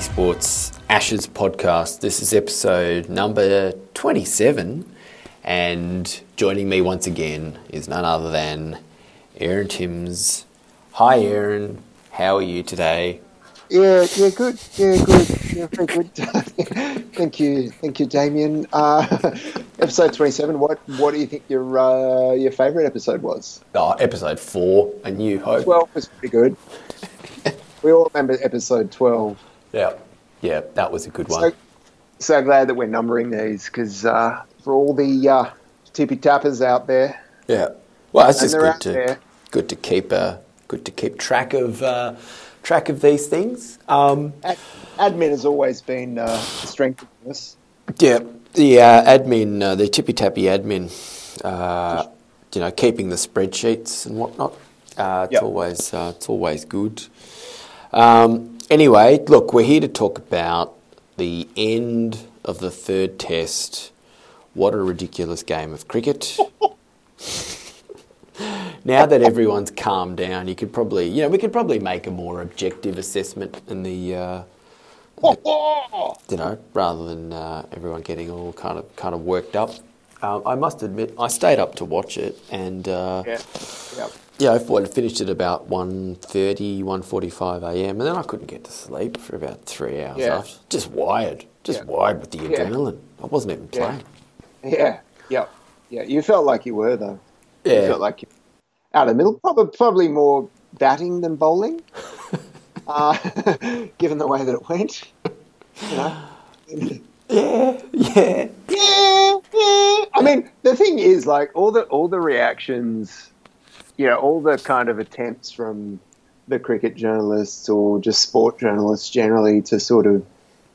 Sports Ashes podcast. This is episode number 27, and joining me once again is none other than Aaron Timms. Hi, Aaron. How are you today? Yeah, yeah, good. Yeah, good. Yeah, very good. thank you, thank you, Damien. Uh, episode twenty-seven. What What do you think your uh, your favourite episode was? Oh, episode four, A New Hope. Twelve was pretty good. we all remember episode twelve. Yeah, yeah, that was a good one. So, so glad that we're numbering these because uh, for all the uh, tippy tappers out there, yeah. Well, it's just good to there. good to keep uh, good to keep track of uh, track of these things. Um, Ad- admin has always been uh, the strength of this. Yeah, the uh, admin, uh, the tippy tappy admin, uh, you know, keeping the spreadsheets and whatnot. Uh, it's Yep. always uh, it's always good. Um, anyway, look, we're here to talk about the end of the third test. What a ridiculous game of cricket. now that everyone's calmed down, you could probably, you know, we could probably make a more objective assessment in the. Uh, you know, rather than uh, everyone getting all kind of kind of worked up. Um, I must admit, I stayed up to watch it, and uh, Yeah, yeah. Yeah, I finished at about 1.30, 1.45 a.m., and then I couldn't get to sleep for about three hours Yeah. after. Just wired, just Yeah. wired with the Yeah. adrenaline. I wasn't even playing. Yeah, yeah, yeah. You felt like you were though. Yeah, You Yeah. felt like you out of the middle. Probably, probably more batting than bowling. uh, given the way that it went, you know. Yeah, yeah. Yeah, yeah. I mean, the thing is, like all the all the reactions, know, all the kind of attempts from the cricket journalists or just sport journalists generally to sort of,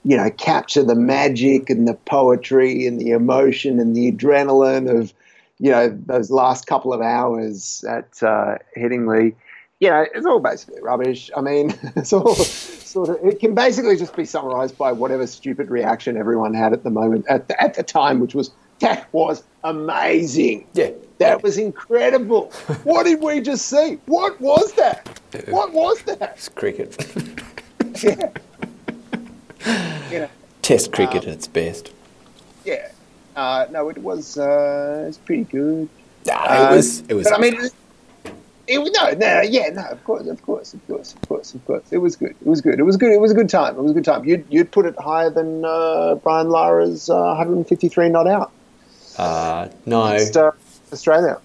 you know, capture the magic and the poetry and the emotion and the adrenaline of, you know, those last couple of hours at uh, Headingley. You know, it's all basically rubbish. I mean, it's all sort of. It can basically just be summarised by whatever stupid reaction everyone had at the moment at the, at the time, which was that was amazing. Yeah. That was incredible. what did we just see? What was that? What was that? It's cricket. Yeah. you know, Test cricket at its best. yeah. Uh, no, it was. Uh, it's pretty good. Nah, it was. It was. But I mean, it, it, no, no, yeah, no. Of course, of course, of course, of course, of course. It was good. It was good. It was good. It was a good time. It was a good time. You'd you'd put it higher than uh, Brian Lara's uh, 153 not out. Uh, no. Against, uh, Australia.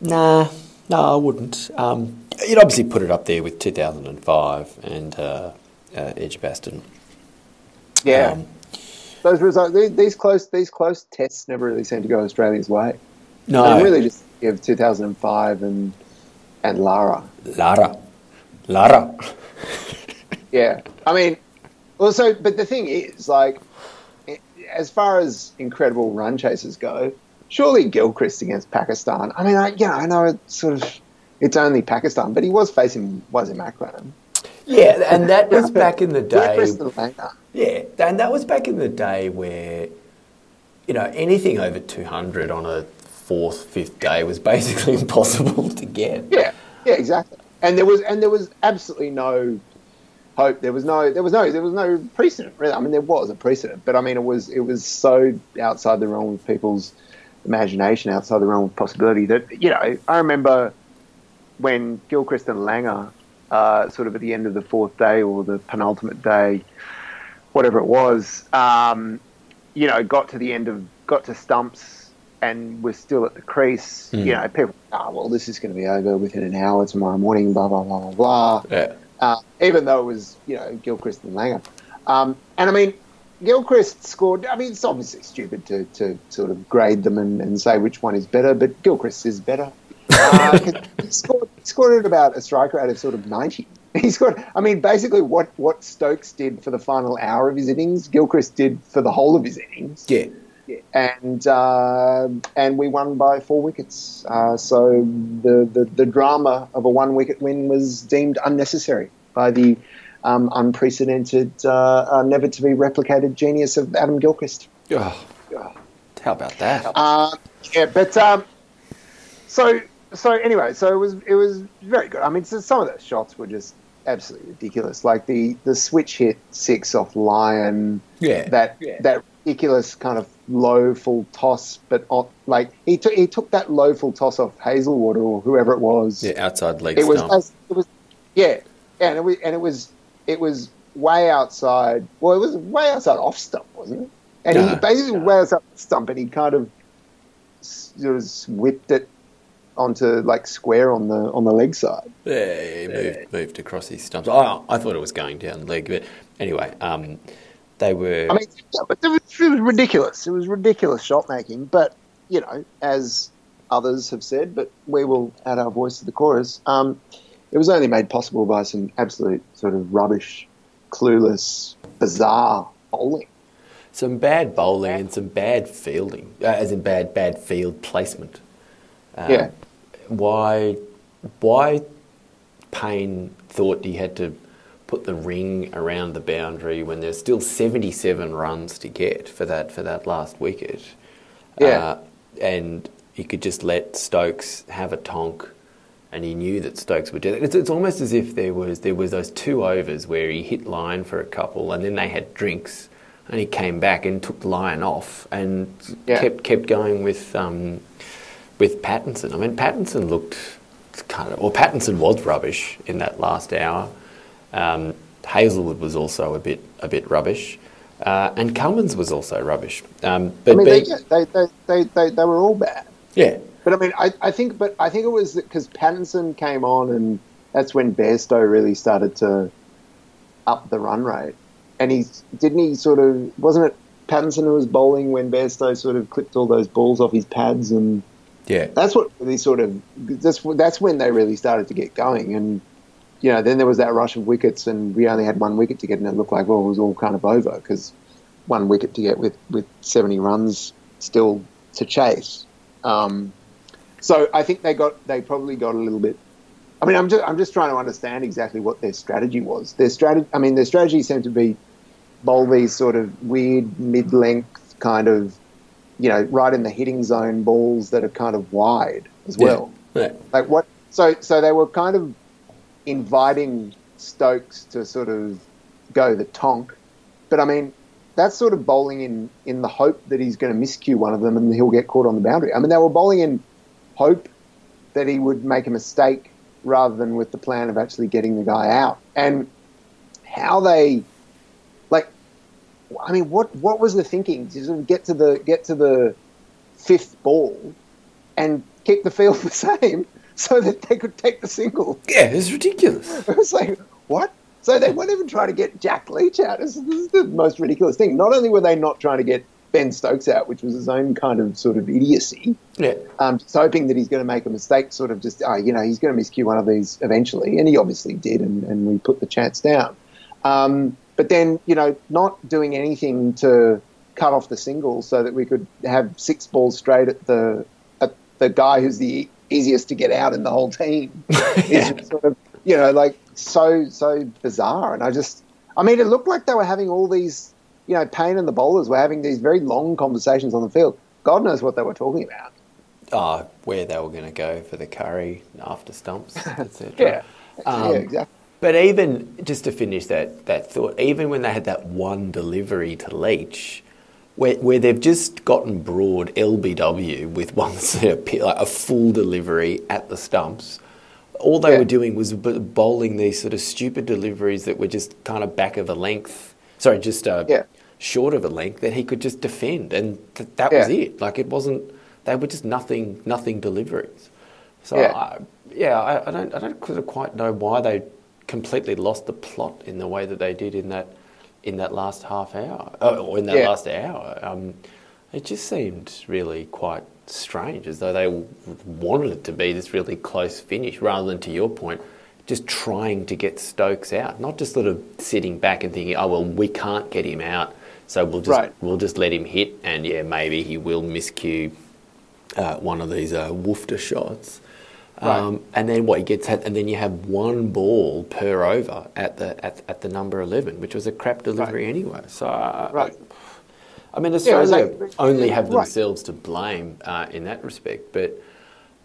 Nah, no, I wouldn't. Um, you'd obviously put it up there with 2005 and uh, uh. Yeah. Um, Those results, these, close, these close tests never really seem to go Australia's way. no, I really just give 2005 and and Lara. Lara. Lara. Yeah, I mean, also, but the thing is, like, as far as incredible run chasers go, surely Gilchrist against Pakistan. I mean, I, you know, I know it's sort of it's only Pakistan, but he was facing Wasim Akram. Yeah, and that was back in the day. Gilchrist and Langer. Yeah, and that was back in the day where, you know, anything over 200 on a fourth, fifth day was basically impossible to get. Yeah, yeah, exactly. And there was and there was absolutely no hope. There was no there was no there was no precedent. Really, I mean, there was a precedent, but I mean, it was it was so outside the realm of people's imagination, outside the realm of possibility that you know. I remember when Gilchrist and Langer, uh, sort of at the end of the fourth day or the penultimate day, whatever it was, um, you know, got to the end of got to stumps and was still at the crease. You know, people, oh well, this is going to be over within an hour tomorrow morning. Blah blah blah blah blah. Yeah. Uh, even though it was you know Gilchrist and Langer, um, and I mean. Gilchrist scored. I mean, it's obviously stupid to, to sort of grade them and, and say which one is better, but Gilchrist is better. Uh, he scored, scored at about a strike rate of sort of 90. He scored, I mean, basically what, what Stokes did for the final hour of his innings, Gilchrist did for the whole of his innings. Yeah. And uh, and we won by four wickets. Uh, so the, the, the drama of a one wicket win was deemed unnecessary by the um, unprecedented, uh, uh, never to be replicated genius of Adam Gilchrist. Oh, how about that? Uh, yeah, but um, so so anyway, so it was it was very good. I mean, so some of those shots were just absolutely ridiculous. Like the the switch hit six off Lyon. Yeah. That Yeah. that ridiculous kind of low full toss, but on, like he took he took that low full toss off Hazlewood or whoever it was. Yeah, outside leg it was it was yeah, and it was and it was it was way outside. Well, it was way outside off stump, wasn't it? And he basically No. way outside stump, and he kind of sort of whipped it onto like square on the on the leg side. Yeah, he moved, moved across his stumps. Oh, I thought it was going down leg, but anyway, um, they were. I mean, yeah, but it was, it was ridiculous. It was ridiculous shot making. But you know, as others have said, but we will add our voice to the chorus. Um, it was only made possible by some absolute sort of rubbish, clueless, bizarre bowling. some bad bowling and some bad fielding, uh, as in bad bad field placement. Um, Yeah. Why, why Paine thought he had to put the ring around the boundary when there's still 77 runs to get for that for that last wicket. Yeah. Uh, and he could just let Stokes have a tonk, and he knew that Stokes would do that. It's, it's almost as if there was there was those two overs where he hit Lyon for a couple, and then they had drinks, and he came back and took Lyon off and Yeah. kept kept going with um, with Pattinson. I mean, Pattinson looked kind of, well, Pattinson was rubbish in that last hour. Um, Hazlewood was also a bit a bit rubbish, uh, and Cummins was also rubbish. Um, but I mean, they, they, they, they, they, they were all bad. yeah, But I mean, I, I think, but I think it was because Pattinson came on, and that's when Bairstow really started to up the run rate. And he didn't he sort of wasn't it Pattinson who was bowling when Bairstow sort of clipped all those balls off his pads, and yeah, that's what really sort of that's that's when they really started to get going. And you know, then there was that rush of wickets, and we only had one wicket to get, and it looked like well, it was all kind of over because one wicket to get with with seventy runs still to chase. Um, so I think they got they probably got a little bit. I mean, I'm just I'm just trying to understand exactly what their strategy was. Their strategy, I mean, their strategy seemed to be bowl these sort of weird mid-length kind of, you know, right in the hitting zone balls that are kind of wide as well. yeah. Like what? So so they were kind of inviting Stokes to sort of go the tonk, but I mean. That's sort of bowling in, in the hope that he's going to miscue one of them and he'll get caught on the boundary. I mean, they were bowling in hope that he would make a mistake rather than with the plan of actually getting the guy out. And how they, like, I mean, what what was the thinking to get to the get to the fifth ball and keep the field the same so that they could take the single? Yeah, it's ridiculous. It was like, what? So they weren't even trying to get Jack Leach out. This, this is the most ridiculous thing. Not only were they not trying to get Ben Stokes out, which was his own kind of sort of idiocy, Yeah, um, just hoping that he's going to make a mistake, sort of just, oh, you know, he's going to miscue one of these eventually, and he obviously did, and, and we put the chance down. Um, but then, you know, not doing anything to cut off the single so that we could have six balls straight at the at the guy who's the easiest to get out in the whole team. Yeah. It's sort of, you know, like so so bizarre, and I just, I mean, it looked like they were having all these, you know, Paine and the bowlers were having these very long conversations on the field. God knows what they were talking about. oh, where they were going to go for the curry after stumps, etc. Yeah, Um, yeah, exactly. But even just to finish that, that thought, even when they had that one delivery to Leach, where, where they've just gotten Broad LBW with one sort of pi- like a full delivery at the stumps, all they Yeah. were doing was bowling these sort of stupid deliveries that were just kind of back of a length. Sorry, just uh, Yeah. short of a length that he could just defend, and th- that was it. Like it wasn't. They were just nothing, nothing deliveries. So Yeah. I, yeah, I, I don't, I don't quite know why they completely lost the plot in the way that they did in that, in that last half hour, uh, or in that Yeah. last hour. Um, it just seemed really quite strange, as though they wanted it to be this really close finish, rather than, to your point, just trying to get Stokes out, not just sort of sitting back and thinking, oh well, we can't get him out, so we'll just Right. we'll just let him hit, and yeah, maybe he will miscue uh, one of these uh, woofter shots. Right. Um, and then what he gets at, and then you have one ball per over at the at, at the number eleven, which was a crap delivery anyway. So, uh, Right. I mean, Yeah, Australia was like- only have right. themselves to blame uh, in that respect. But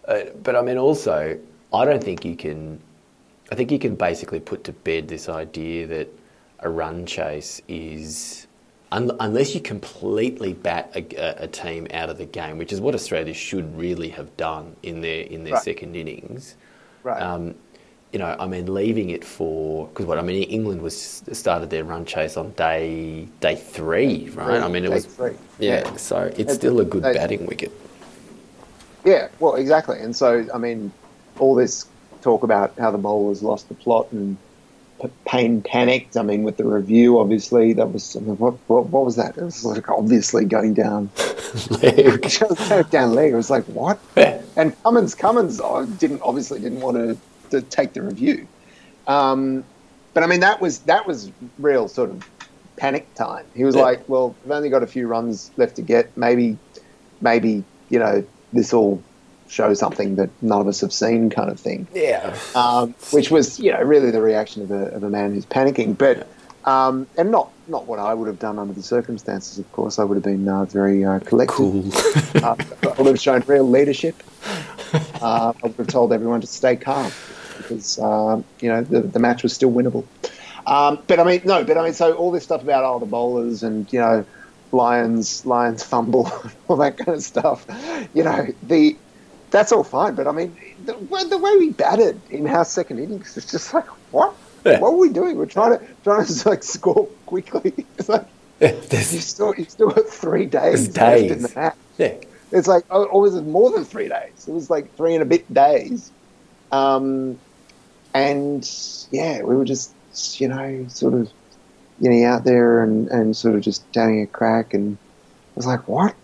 uh, but I mean, also, I don't think you can. I think you can basically put to bed this idea that a run chase is un- unless you completely bat a, a, team out of the game, which is what Australia should really have done in their in their Right. second innings. Right. Um, you know, I mean, leaving it for because what I mean, England was started their run chase on day day three, right? I mean, it Day was three. yeah, so it's It's- still a good they- batting wicket. Yeah, well, exactly. And so, I mean, all this talk about how the bowlers lost the plot and P- Paine panicked. I mean, with the review, obviously, that was I mean, what, what what was that? It was like obviously going down Leg. down leg. It was like what? Yeah. And Cummins Cummins oh, didn't obviously didn't want to, to take the review. Um, but I mean, that was that was real sort of panic time. He was Yeah. like, "Well, I've only got a few runs left to get. Maybe, maybe you know, this will show something that none of us have seen, kind of thing." Yeah. um, which was you know really the reaction of a, of a man who's panicking, but um, and not not what I would have done under the circumstances. Of course, I would have been uh, very uh, collected. Cool. Uh, I would have shown real leadership. Uh, I would have told everyone to stay calm because um, you know the, the match was still winnable. Um, but I mean, no, but I mean, so all this stuff about all the bowlers and you know Lyon's Lyon's fumble, all that kind of stuff. You know the that's all fine, but I mean the, way- the way we batted in our second innings was just like what. Yeah. What were we doing? We're trying to trying to like score quickly. It's like Yeah, you still you still got three days, left in days. the match. yeah. It's like, oh, or was it more than three days? It was like three and a bit days. Um, and yeah, we were just, you know, sort of, you know, out there and, and sort of just having a crack. And I was like, what?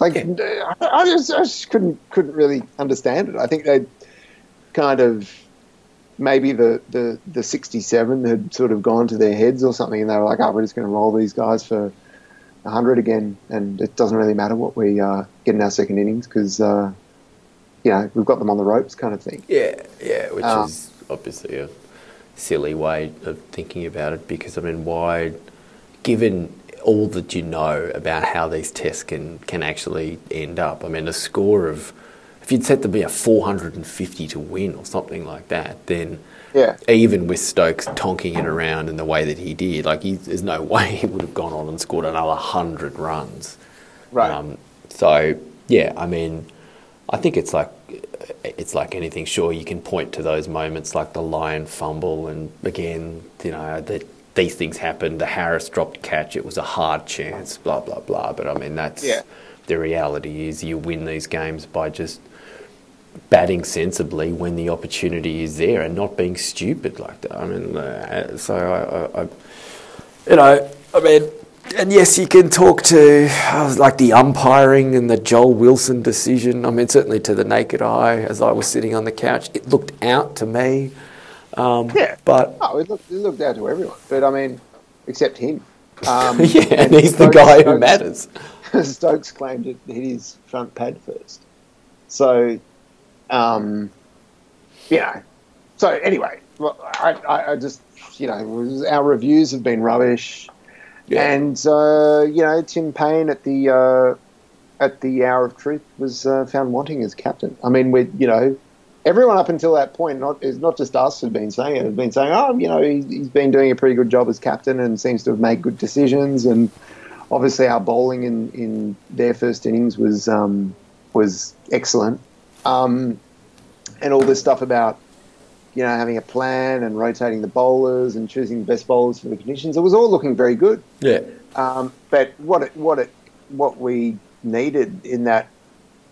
Like, I, I just, I just couldn't, couldn't really understand it. I think they kind of, maybe the, the, the 67 had sort of gone to their heads or something. And they were like, oh, we're just going to roll these guys for, 100 again, and it doesn't really matter what we uh, get in our second innings because, uh, you know, we've got them on the ropes kind of thing. Yeah, yeah, which Um, is obviously a silly way of thinking about it because I mean, why, given all that you know about how these tests can can actually end up, I mean, a score of if you'd set to be a 450 to win or something like that, then Yeah. even with Stokes tonking it around in the way that he did, like he, there's no way he would have gone on and scored another hundred runs. Right. Um, so yeah, I mean, I think it's like it's like anything. Sure, you can point to those moments like the Lyon fumble, and again, you know that these things happen. The Harris dropped catch; it was a hard chance. Blah blah blah. But I mean, that's Yeah. the reality. Is you win these games by just batting sensibly when the opportunity is there and not being stupid like that. I mean, uh, so I, I, I you know, I mean, and yes, you can talk to uh, like the umpiring and the Joel Wilson decision. I mean, certainly to the naked eye, as I was sitting on the couch, it looked out to me. Um, Yeah. but Oh, it looked, it looked out to everyone, but I mean, except him. Um, yeah, and he's the guy who Stokes- matters. Stokes claimed it hit his front pad first. So, um, you know, so anyway, well, I, I, I just, you know, our reviews have been rubbish. Yeah. And, uh, you know, Tim Paine at the, uh, at the hour of truth was uh, found wanting as captain. I mean, we, you know, everyone up until that point, not is not just us who've been saying it, have been saying, oh, you know, he, he's been doing a pretty good job as captain and seems to have made good decisions. And obviously, our bowling in, in their first innings was um, was excellent. Um, and all this stuff about you know having a plan and rotating the bowlers and choosing the best bowlers for the conditions, it was all looking very good. Yeah, Um, but what it, what it, what we needed in that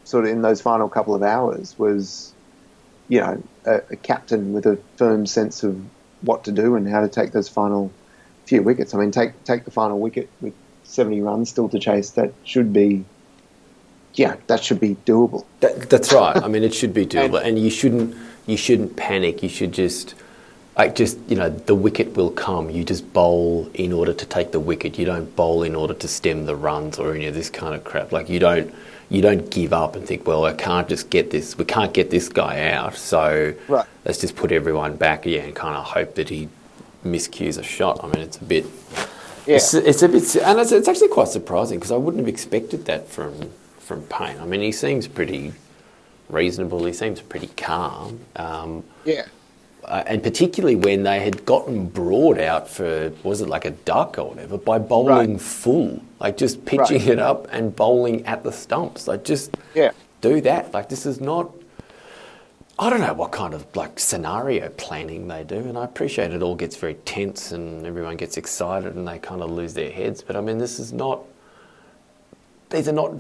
sort of in those final couple of hours was, you know, a, a captain with a firm sense of what to do and how to take those final few wickets. I mean, take take the final wicket with seventy runs still to chase. That should be, yeah, that should be doable. That, that's right. I mean, it should be doable, and you shouldn't you shouldn't panic. You should just like just you know the wicket will come. You just bowl in order to take the wicket. You don't bowl in order to stem the runs or any of this kind of crap. Like you don't you don't give up and think, well, I can't just get this. We can't get this guy out, so Right. let's just put everyone back. Yeah, and kind of hope that he miscues a shot. I mean, it's a bit. Yeah. It's, it's a bit, and it's, it's actually quite surprising because I wouldn't have expected that from from Paine. I mean, he seems pretty reasonable. He seems pretty calm. Um, Yeah. Uh, and particularly when they had gotten Broad out for was it like a duck or whatever by bowling Right. full, like just pitching Right. it up and bowling at the stumps. Like just Yeah. do that. Like this is not. I don't know what kind of like scenario planning they do, and I appreciate it all gets very tense and everyone gets excited and they kind of lose their heads. But I mean, this is not. These are not,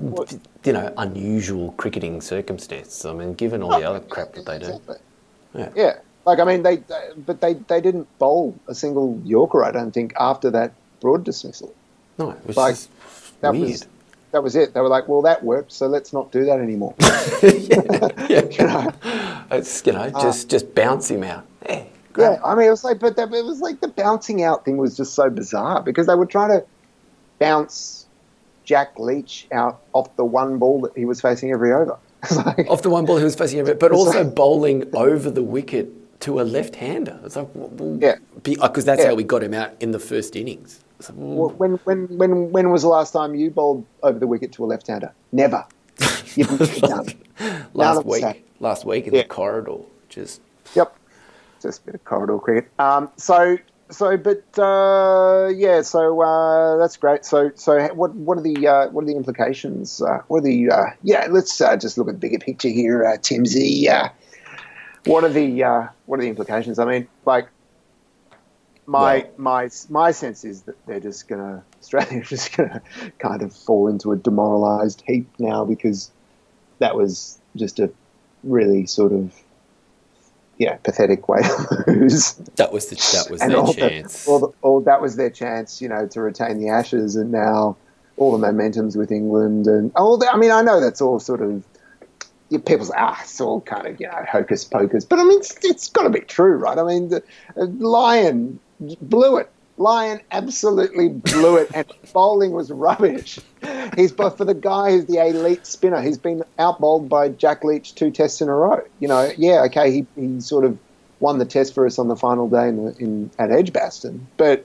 you know, unusual cricketing circumstances. I mean, given all the other crap that they do. Yeah. Yeah, like I mean, they, they but they they didn't bowl a single Yorker. I don't think after that Broad dismissal. No, it was Like, That weird. was that was it. They were like, well, that worked, so let's not do that anymore. yeah, you know? it's you know uh, just just bounce him out. Yeah, Yeah, I mean, it was like, but that, it was like the bouncing out thing was just so bizarre because they were trying to bounce Jack Leach out off the one ball that he was facing every over. Like, off the one ball he was facing it, but also like- bowling over the wicket to a left-hander. It's like, well, Yeah. because that's Yeah. how we got him out in the first innings. Like, well, when, when, when, when was the last time you bowled over the wicket to a left-hander? Never. You've never done. None last week, last week in Yeah. the corridor, just Yep. Just a bit of corridor cricket. Um, so, so, but uh, yeah, so uh, that's great. So, so what what are the uh, what are the implications? Uh, what are the uh, yeah? Let's uh, just look at the bigger picture here, uh, Timsy. What are the uh, what are the implications? I mean, like my Well- my my sense is that they're just gonna Australia's just gonna kind of fall into a demoralised heap now because that was just a really sort of yeah pathetic way to lose. that was the that was and their all, chance. The, all, the, all that was their chance, you know, to retain the Ashes, and now all the momentum's with England, and all. The, I mean, I know that's all sort of people's ah, it's all kind of you know hocus pocus, but I mean, it's, it's got to be true, right? I mean, the Lyon blew it. Lyon absolutely blew it, and bowling was rubbish. He's but for the guy who's the elite spinner, he's been outbowled by Jack Leach two tests in a row. You know, yeah, okay, he, he sort of won the test for us on the final day in, in at Edgbaston, but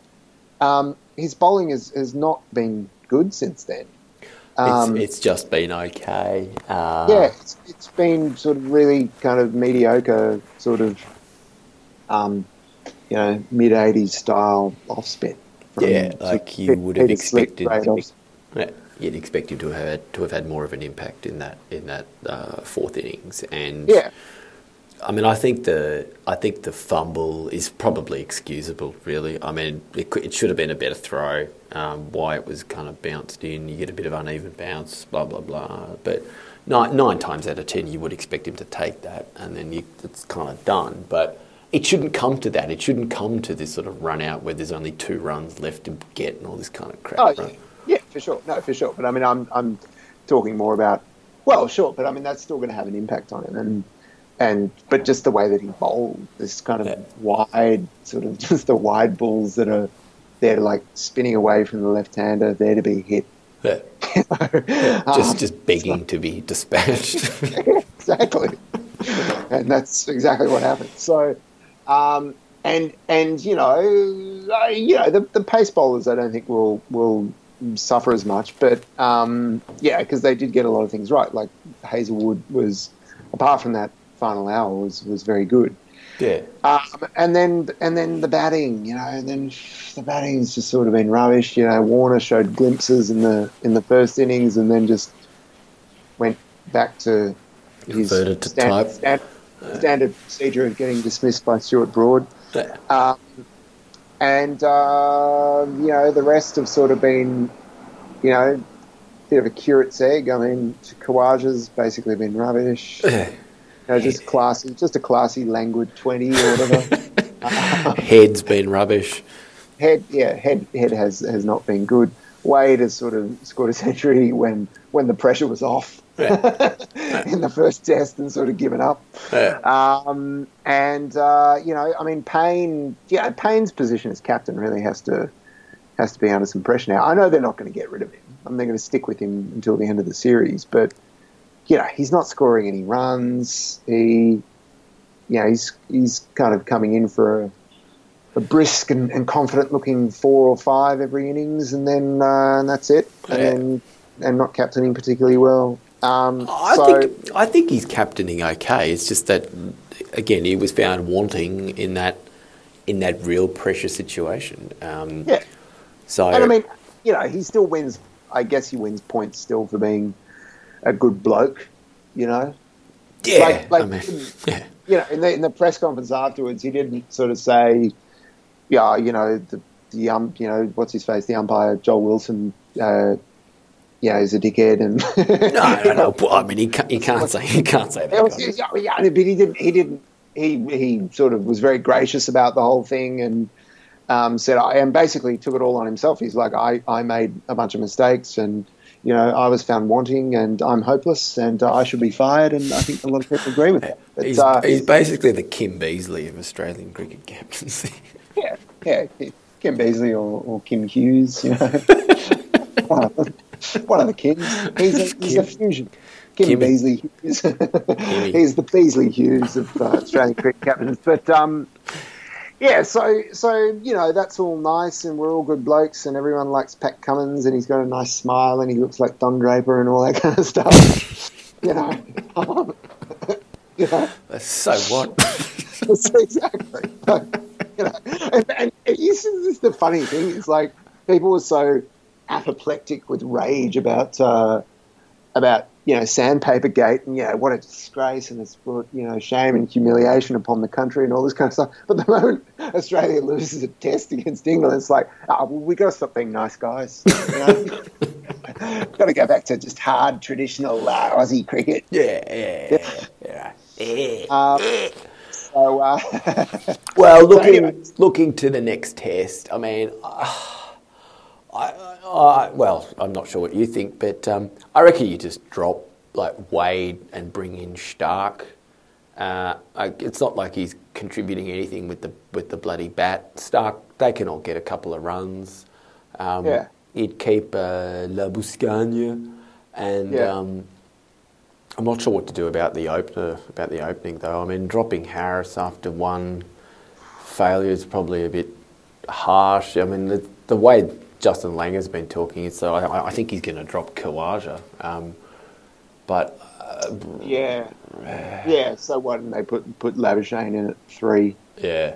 um, his bowling has, has not been good since then. Um, it's, it's just been okay. Uh, yeah, it's, it's been sort of really kind of mediocre, sort of, um, you know, mid '80s style off spin. Yeah, like you would have expected. Yeah, you'd expect him to have had, to have had more of an impact in that in that uh, fourth innings, and Yeah, I mean, I think the I think the fumble is probably excusable. Really, I mean, it, could, it should have been a better throw. Um, why it was kind of bounced in, you get a bit of uneven bounce, blah blah blah. But nine, nine times out of ten, you would expect him to take that, and then you, it's kind of done. But it shouldn't come to that. It shouldn't come to this sort of run out where there's only two runs left to get and all this kind of crap. Oh, right? yeah. for sure. No, for sure. But I mean, I'm I'm talking more about well, sure, but I mean that's still going to have an impact on him, and and but just the way that he bowled, this kind of Yeah. wide sort of just the wide balls that are there, like spinning away from the left hander, there to be hit. Yeah. Um, Just just begging to be dispatched. exactly. and that's exactly what happened. So, um, and and you know, uh, you know, the, the pace bowlers, I don't think will will suffer as much, but um, yeah, because they did get a lot of things right. Like Hazlewood was, apart from that final hour, was was very good. yeah. Um, and then and then the batting, you know, and then the batting's just sort of been rubbish. You know, Warner showed glimpses in the in the first innings, and then just went back to his standard, type. standard, standard procedure of getting dismissed by Stuart Broad. Yeah. Um, and um, you know, the rest have sort of been, you know, a bit of a curate's egg. I mean, Khawaja's basically been rubbish. You know, just classy, just a classy languid twenty or whatever. Head's been rubbish. head, yeah, head, head has has not been good. Wade has sort of scored a century when when the pressure was off in the first test and sort of given up. Yeah. Um, and uh, you know, I mean, Paine, yeah, Paine's position as captain really has to has to be under some pressure now. I know they're not going to get rid of him. I mean, they're going to stick with him until the end of the series, but you know, he's not scoring any runs. He, you know, he's he's kind of coming in for a, a brisk and, and confident looking four or five every innings, and then uh, and that's it, and Yeah. then and not captaining particularly well. Um, I so think I think he's captaining okay. It's just that again, he was found wanting in that in that real pressure situation. Um, Yeah. So And I mean, you know, he still wins. I guess he wins points still for being a good bloke. You know, yeah, like- like- I mean, yeah, you know, in the, in the press conference afterwards, he didn't sort of say, "Yeah, you know, the the um, you know, what's his face, the umpire Joel Wilson, uh, you know, is a dickhead." And no, no, no. I mean, he can't, he can't say he can't say that. Was- yeah, yeah, but he didn't. He didn't. He he sort of was very gracious about the whole thing and um, said, I and basically took it all on himself. He's like, I, I made a bunch of mistakes and you know I was found wanting and I'm hopeless and uh, I should be fired. And I think a lot of people agree with that. But, He's, uh, he's basically the Kim Beazley of Australian cricket captaincy. yeah, yeah, Kim Beazley or, or Kim Hughes, you know, one, of the, one of the Kims. He's a, he's a fusion. Kim Kimmy. Beazley Hughes. he's the Beazley Hughes of uh, Australian cricket captains. But um, yeah, so so you know that's all nice, and we're all good blokes, and everyone likes Pat Cummins, and he's got a nice smile, and he looks like Don Draper, and all that kind of stuff. you know, you know. so what? Exactly. you know, and, and this is the funny thing. It's like people were so apoplectic with rage about uh, about you know sandpaper gate and yeah what a disgrace and it's brought you know shame and humiliation upon the country and all this kind of stuff. But the moment Australia loses a test against England, it's like oh, well, we got to stop being nice guys. You know? got to go back to just hard traditional uh, Aussie cricket. yeah, yeah, yeah. yeah. Um, so. Uh, Well, So looking anyway. looking to the next test, I mean, uh, I, I, well, I'm not sure what you think, but um, I reckon you just drop like Wade and bring in Starc. Uh, I, it's not like he's contributing anything with the with the bloody bat. Starc, they can all get a couple of runs. Um, Yeah. He'd keep uh, Labuschagne, and Yeah. um, I'm not sure what to do about the opener about the opening though. I mean, dropping Harris after one failure is probably a bit harsh. I mean, the, the way Justin Langer's been talking, so I, I think he's going to drop Khawaja. Um, but uh, Yeah, yeah. So why didn't they put put Labuschagne in at three? yeah,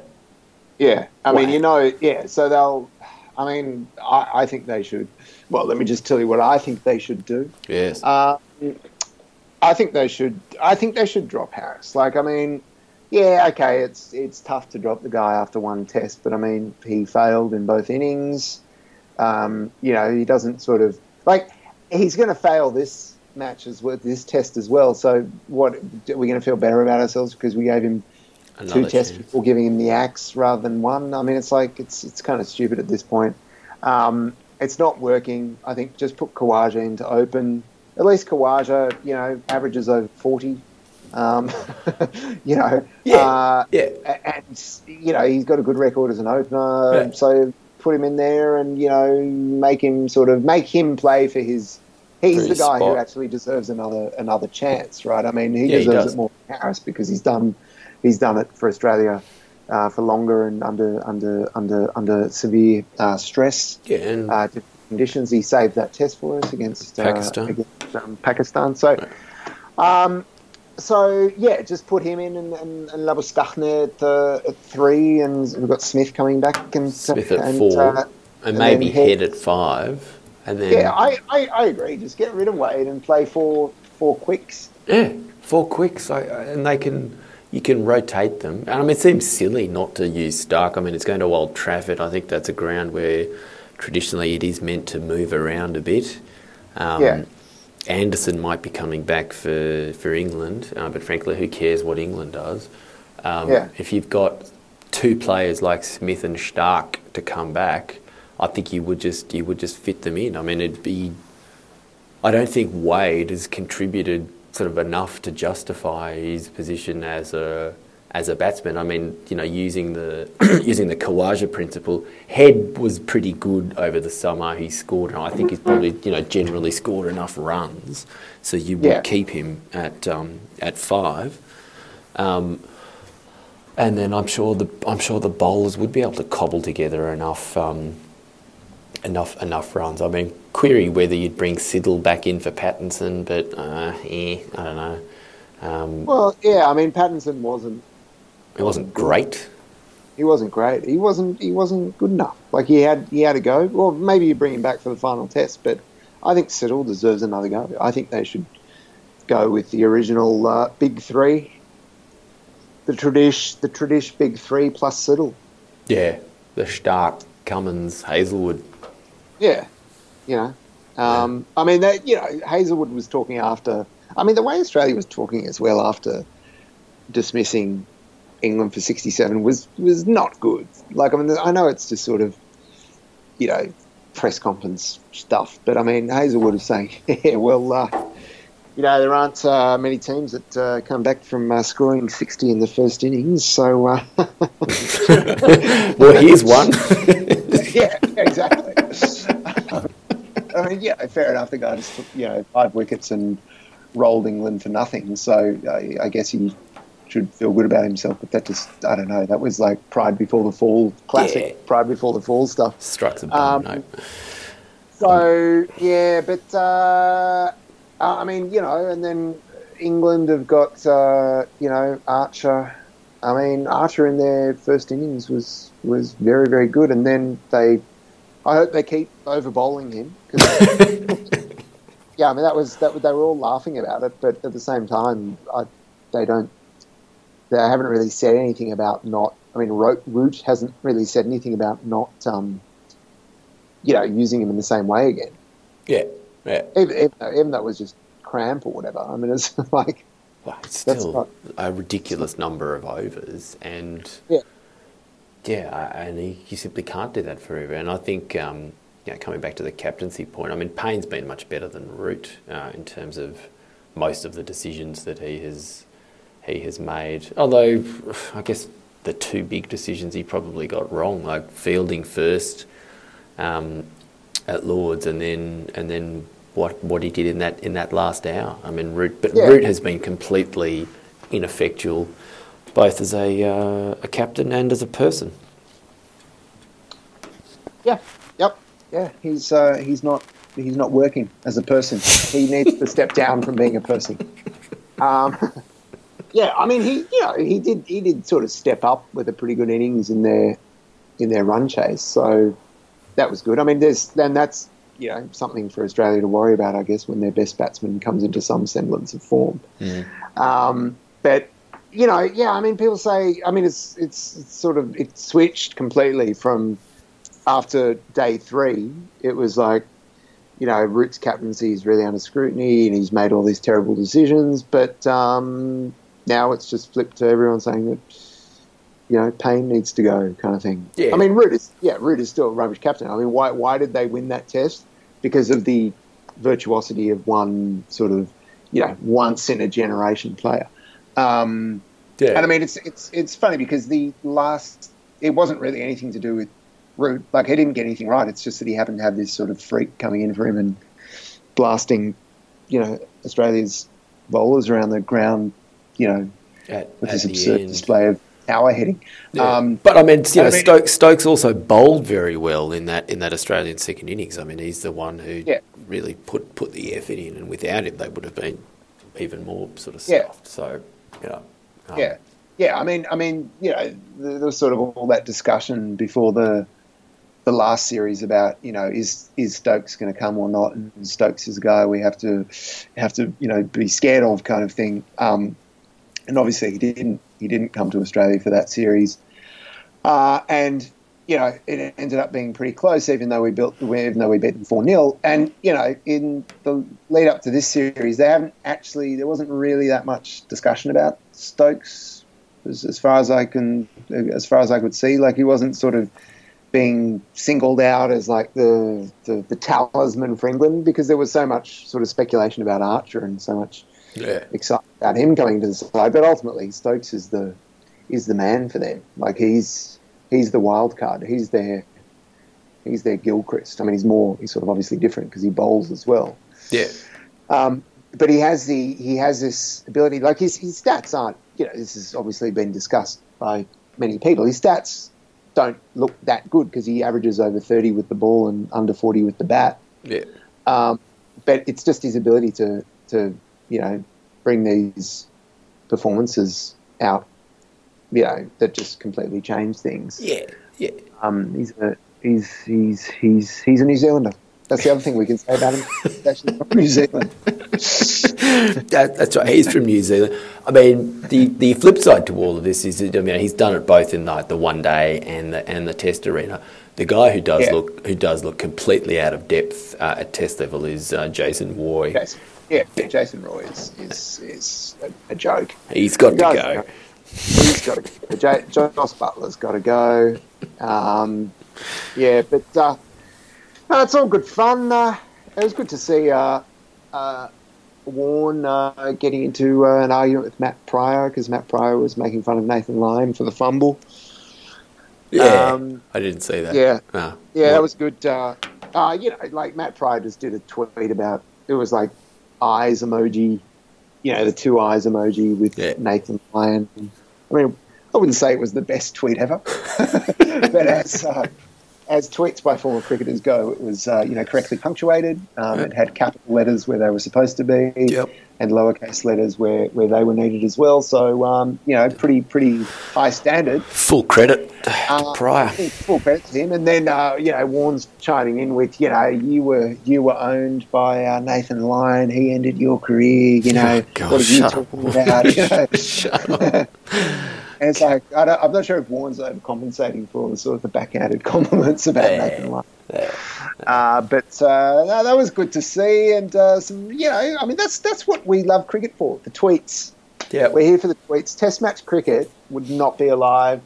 Yeah, I mean, you know, yeah. So they'll. I mean, I, I think they should. Well, let me just tell you what I think they should do. yes, Um, I think they should. I think they should drop Harris. Like, I mean, yeah, okay, it's it's tough to drop the guy after one test, but I mean, he failed in both innings. Um, you know, he doesn't sort of like he's going to fail this match as well, this test as well. So, what are we going to feel better about ourselves because we gave him two tests before giving him the axe rather than one? I mean, it's like it's it's kind of stupid at this point. Um, it's not working. I think just put Khawaja into open. At least Khawaja, you know, averages over forty. Um, you know, Yeah, uh, yeah. and you know he's got a good record as an opener. Yeah. So put him in there, and you know, make him sort of make him play for his. He's For the his guy who actually deserves another another chance, right? I mean, he Yeah, he deserves does. it more than Harris because he's done he's done it for Australia uh, for longer and under under under under severe uh, stress yeah, and uh, conditions. He saved that test for us against uh, Pakistan. against um, Pakistan. So, um, so yeah, just put him in and, and, and Labuschagne at, uh, at three, and we've got Smith coming back and Smith at and, four, uh, and maybe Head- Head at five, and then yeah, I, I, I agree. Just get rid of Wade and play four four quicks. Yeah, four quicks, I, I- and they can you can rotate them. And I mean, it seems silly not to use Starc. I mean, it's going to Old Trafford. I think that's a ground where traditionally it is meant to move around a bit. Um, Yeah. Anderson might be coming back for for England, uh, but frankly, who cares what England does? Um, Yeah. If you've got two players like Smith and Starc to come back, I think you would just you would just fit them in. I mean, it'd be I don't think Wade has contributed sort of enough to justify his position as a as a batsman. I mean, you know, using the using the Khawaja principle, Head was pretty good over the summer. He scored, and I think he's probably you know generally scored enough runs, so you would Yeah. keep him at um, at five. Um, and then I'm sure the I'm sure the bowlers would be able to cobble together enough um, enough enough runs. I mean, query whether you'd bring Siddle back in for Pattinson, but uh, eh, I don't know. Um, Well, yeah, I mean Pattinson wasn't He wasn't great. He wasn't great. He wasn't. He wasn't good enough. Like he had. He had to go. Well, maybe you bring him back for the final test, but I think Siddle deserves another go. I think they should go with the original uh, big three. The tradish, the tradish big three plus Siddle. Yeah, the Starc, Cummins, Hazlewood. Yeah, you know. Um, I mean, that you know, Hazlewood was talking after. I mean, the way Australia was talking as well after dismissing England for 67 was was not good. Like, I mean, I know it's just sort of, you know, press conference stuff, but I mean, Hazlewood was saying, yeah, well, uh, you know, there aren't uh, many teams that uh, come back from uh, scoring 60 in the first innings, so. Uh, well, here's one. yeah, exactly. I mean, yeah, fair enough. The guy just took, you know, five wickets and rolled England for nothing. So I, I guess he should feel good about himself. But that just, I don't know. That was like pride before the fall, classic Yeah. pride before the fall stuff. Struck the Um, note. So yeah, but uh, I mean, you know, and then England have got uh, you know Archer. I mean, Archer in their first innings was was very very good, and then they. I hope they keep over bowling him. 'cause- yeah, I mean that was that. They were all laughing about it, but at the same time, I, they don't. They haven't really said anything about not. I mean, Root, Root hasn't really said anything about not. Um, you know, using him in the same way again. Yeah, yeah. Even, even, though, even though it was just cramp or whatever. I mean, it's like, Well, it's still not- a ridiculous number of overs, and Yeah. yeah, I- and he, you simply can't do that forever. And I think, um, you know, coming back to the captaincy point, I mean, Paine's been much better than Root uh, in terms of most of the decisions that he has he has made. Although, I guess the two big decisions he probably got wrong, like fielding first um, at Lords, and then and then what what he did in that in that last hour. I mean, Root, but Yeah. Root has been completely ineffectual, both as a uh, a captain and as a person. yeah, yep, yeah. He's uh, he's not he's not working as a person. He needs to step down from being a person. Um, yeah, I mean, he you know he did he did sort of step up with a pretty good innings in their in their run chase, so that was good. I mean, there's then that's you know something for Australia to worry about, I guess, when their best batsman comes into some semblance of form. Um, but you know, yeah, I mean, people say, I mean, it's it's, it's sort of it switched completely from after day three. It was like, you know, Root's captaincy is really under scrutiny, and he's made all these terrible decisions. But um, now it's just flipped to everyone saying that. You know, Paine needs to go, kind of thing. Yeah. I mean, Root is yeah, Root is still a rubbish captain. I mean, why why did they win that test? Because of the virtuosity of one sort of you know once in a generation player. Um, Yeah, and I mean, it's it's it's funny because the last it wasn't really anything to do with Root. Like he didn't get anything right. It's just that he happened to have this sort of freak coming in for him and blasting, you know, Australia's bowlers around the ground. You know, at, with at this absurd end. display of power hitting. Yeah. Um, but I mean, you know, I mean- Stokes, Stokes also bowled very well in that in that Australian second innings. I mean, he's the one who Yeah. really put put the effort in, and without him, they would have been even more sort of Yeah. soft. So, you know, um, Yeah, yeah. I mean, I mean, you know, there there was sort of all that discussion before the the last series about you know is is Stokes going to come or not, and Stokes is a guy we have to have to you know be scared of kind of thing. Um, and obviously he didn't he didn't come to Australia for that series, uh, and you know it ended up being pretty close, even though we built even though we beat them four 0 And you know in the lead up to this series, they haven't actually there wasn't really that much discussion about Stokes as, as far as I can as far as I could see. Like he wasn't sort of being singled out as like the, the the talisman for England because there was so much sort of speculation about Archer and so much yeah, excited about him coming to the side. But ultimately, Stokes is the is the man for them. Like he's he's the wild card. He's their he's their Gilchrist. I mean, he's more he's sort of obviously different because he bowls as well. yeah, Um, but he has the he has this ability. Like his his stats aren't. You know, this has obviously been discussed by many people. His stats don't look that good because he averages over thirty with the ball and under forty with the bat. yeah, Um, but it's just his ability to, to, you know, bring these performances out you know, that just completely change things. Yeah, yeah. Um, he's a he's he's he's he's a New Zealander. That's the other thing we can say about him. He's actually from New Zealand. that, that's right. He's from New Zealand. I mean, the, the flip side to all of this is, that, I mean, he's done it both in like the one day and the and the Test arena. The guy who does Yeah. look who does look completely out of depth uh, at Test level is uh, Jason Roy. Jason, yeah, Jason Roy is is, is a, a joke. He's got to Guys, go. He's got to go. J- Jos Buttler's got to go. Um, yeah, but uh, no, it's all good fun. Uh, it was good to see uh, uh, Warren uh, getting into uh, an argument with Matt Prior because Matt Prior was making fun of Nathan Lyon for the fumble. Yeah, Um, I didn't see that. yeah. Ah, Yeah, what- that was good. Uh, uh, you know, like Matt Prior just did a tweet about it was like eyes emoji, you know, the two eyes emoji with Yeah. Nathan Lyon. I mean, I wouldn't say it was the best tweet ever, but as uh, as tweets by former cricketers go, it was uh, you know correctly punctuated. Um. It had capital letters where they were supposed to be, Yep. And lowercase letters where, where they were needed as well. So um, you know, pretty pretty high standard. Full credit to Uh, Prior. Full credit to him. And then, uh, you know, Warren's chiming in with, you know, you were you were owned by uh, Nathan Lyon. He ended your career. You know, Oh, God, what are you shut up. talking about? You know? Shut up. and it's like I I'm not sure if Warren's overcompensating for all the sort of the backhanded compliments about Yeah. Nathan Lyon. Yeah. Uh, but uh, no, that was good to see, and uh, some, you know, I mean, that's that's what we love cricket for. The tweets. Yeah. We're here for the tweets. Test match cricket would not be alive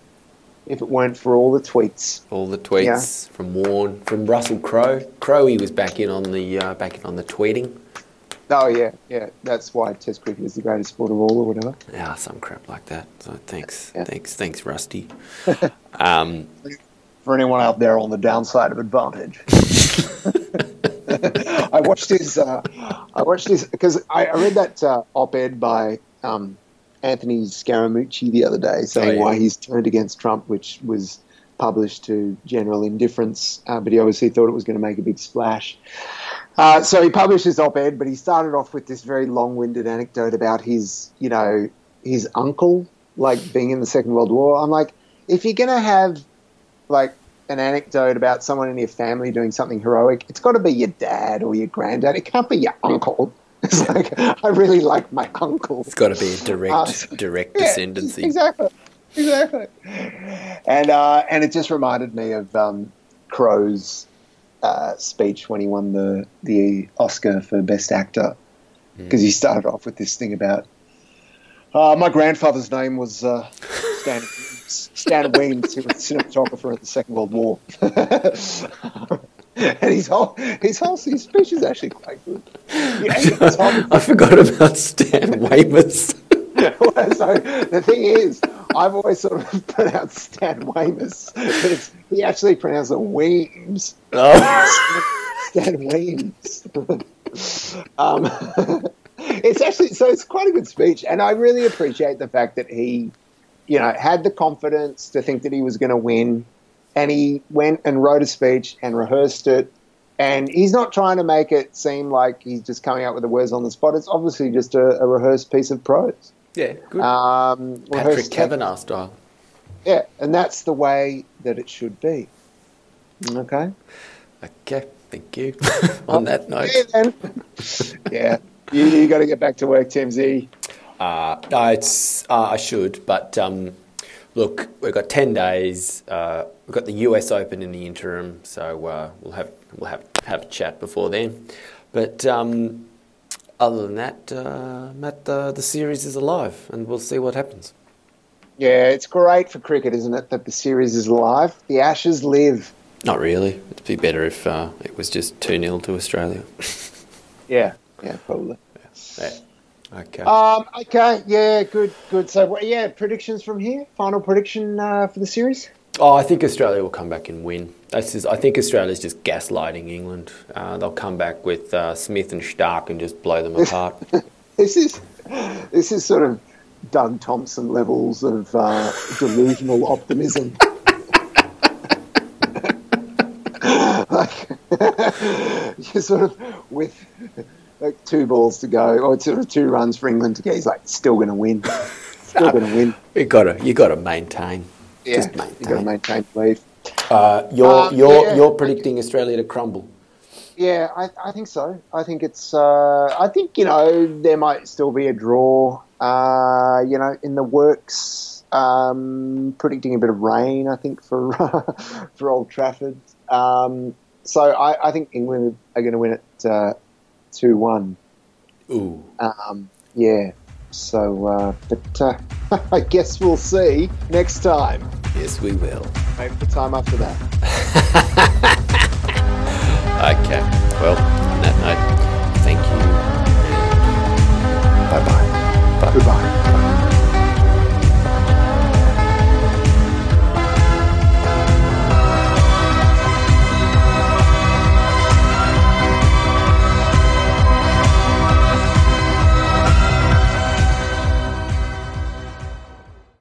if it weren't for all the tweets. All the tweets from Warren, from Russell Crowe. Crowe he was back in on the uh, back in on the tweeting. Oh yeah, yeah. That's why Test cricket is the greatest sport of all, or whatever. Yeah, some crap like that. So thanks, Yeah. thanks, thanks, Rusty. um, For anyone out there on the downside of advantage, I watched his. Uh, I watched his because I, I read that uh, op-ed by um, Anthony Scaramucci the other day, saying Oh, yeah. why he's turned against Trump, which was published to general indifference. Uh, but he obviously thought it was going to make a big splash. Uh, so he published his op-ed, but he started off with this very long-winded anecdote about his, you know, his uncle, like being in the Second World War. I'm like, if you're going to have, like, an anecdote about someone in your family doing something heroic, it's got to be your dad or your granddad. It can't be your uncle. It's like, I really like my uncle. it's got to be a direct, Uh, direct Yeah, descendancy. Exactly. Exactly. And uh, and it just reminded me of um, Crowe's uh, speech when he won the the Oscar for Best Actor because he started off with this thing about uh, my grandfather's name was uh, Stan Stan Wemyss, cinematographer in the Second World War. and his whole his whole his speech is actually quite good. Yeah, I forgot about Stan Weymouth. so the thing is, I've always sort of pronounced Stan Weems, but he actually pronounced it Weems. oh, Stan Weems. um, it's actually so it's quite a good speech, and I really appreciate the fact that he, you know, had the confidence to think that he was going to win, and he went and wrote a speech and rehearsed it. And he's not trying to make it seem like he's just coming up with the words on the spot. It's obviously just a, a rehearsed piece of prose. yeah, good. Um, Patrick rehearsed text. Kavanagh style. Yeah, and that's the way that it should be. Okay. Okay, thank you. On that note, Yeah, then. yeah. You, you got to get back to work, Timsy. Uh, no, it's uh, I should, but um, look, we've got ten days. Uh, we've got the U.S. Open in the interim, so uh, we'll have we'll have have a chat before then. But um, other than that, uh, Matt, the, the series is alive, and we'll see what happens. Yeah, it's great for cricket, isn't it, that the series is alive? The Ashes live. Not really. It'd be better if uh, it was just 2 0 to Australia. Yeah, yeah, probably. yeah. Okay. Um, okay, yeah, good, good. So, yeah, predictions from here. Final prediction uh, for the series. oh, I think Australia will come back and win. That's just, I think Australia's just gaslighting England. Uh, they'll come back with uh, Smith and Starc and just blow them apart. This is this is sort of Doug Thompson levels of uh, delusional optimism. like you're sort of with like two balls to go, or sort of two runs for England to get. He's like still going to win. Still going to win. You gotta you gotta maintain. Yeah, Just you got to maintain. maintain belief. Uh, you're Um, you're yeah. you're predicting Australia to crumble. Yeah, I, I think so. I think it's. Uh, I think you know there might still be a draw. Uh, you know, in the works. Um, predicting a bit of rain. I think for for Old Trafford. Um, so I, I think England are going to win it uh, two one. Ooh. Um, yeah. So, uh, but uh, I guess we'll see next time. Yes, we will. Maybe the time after that. Okay. Well, on that note, thank you. Bye bye. Bye. Goodbye.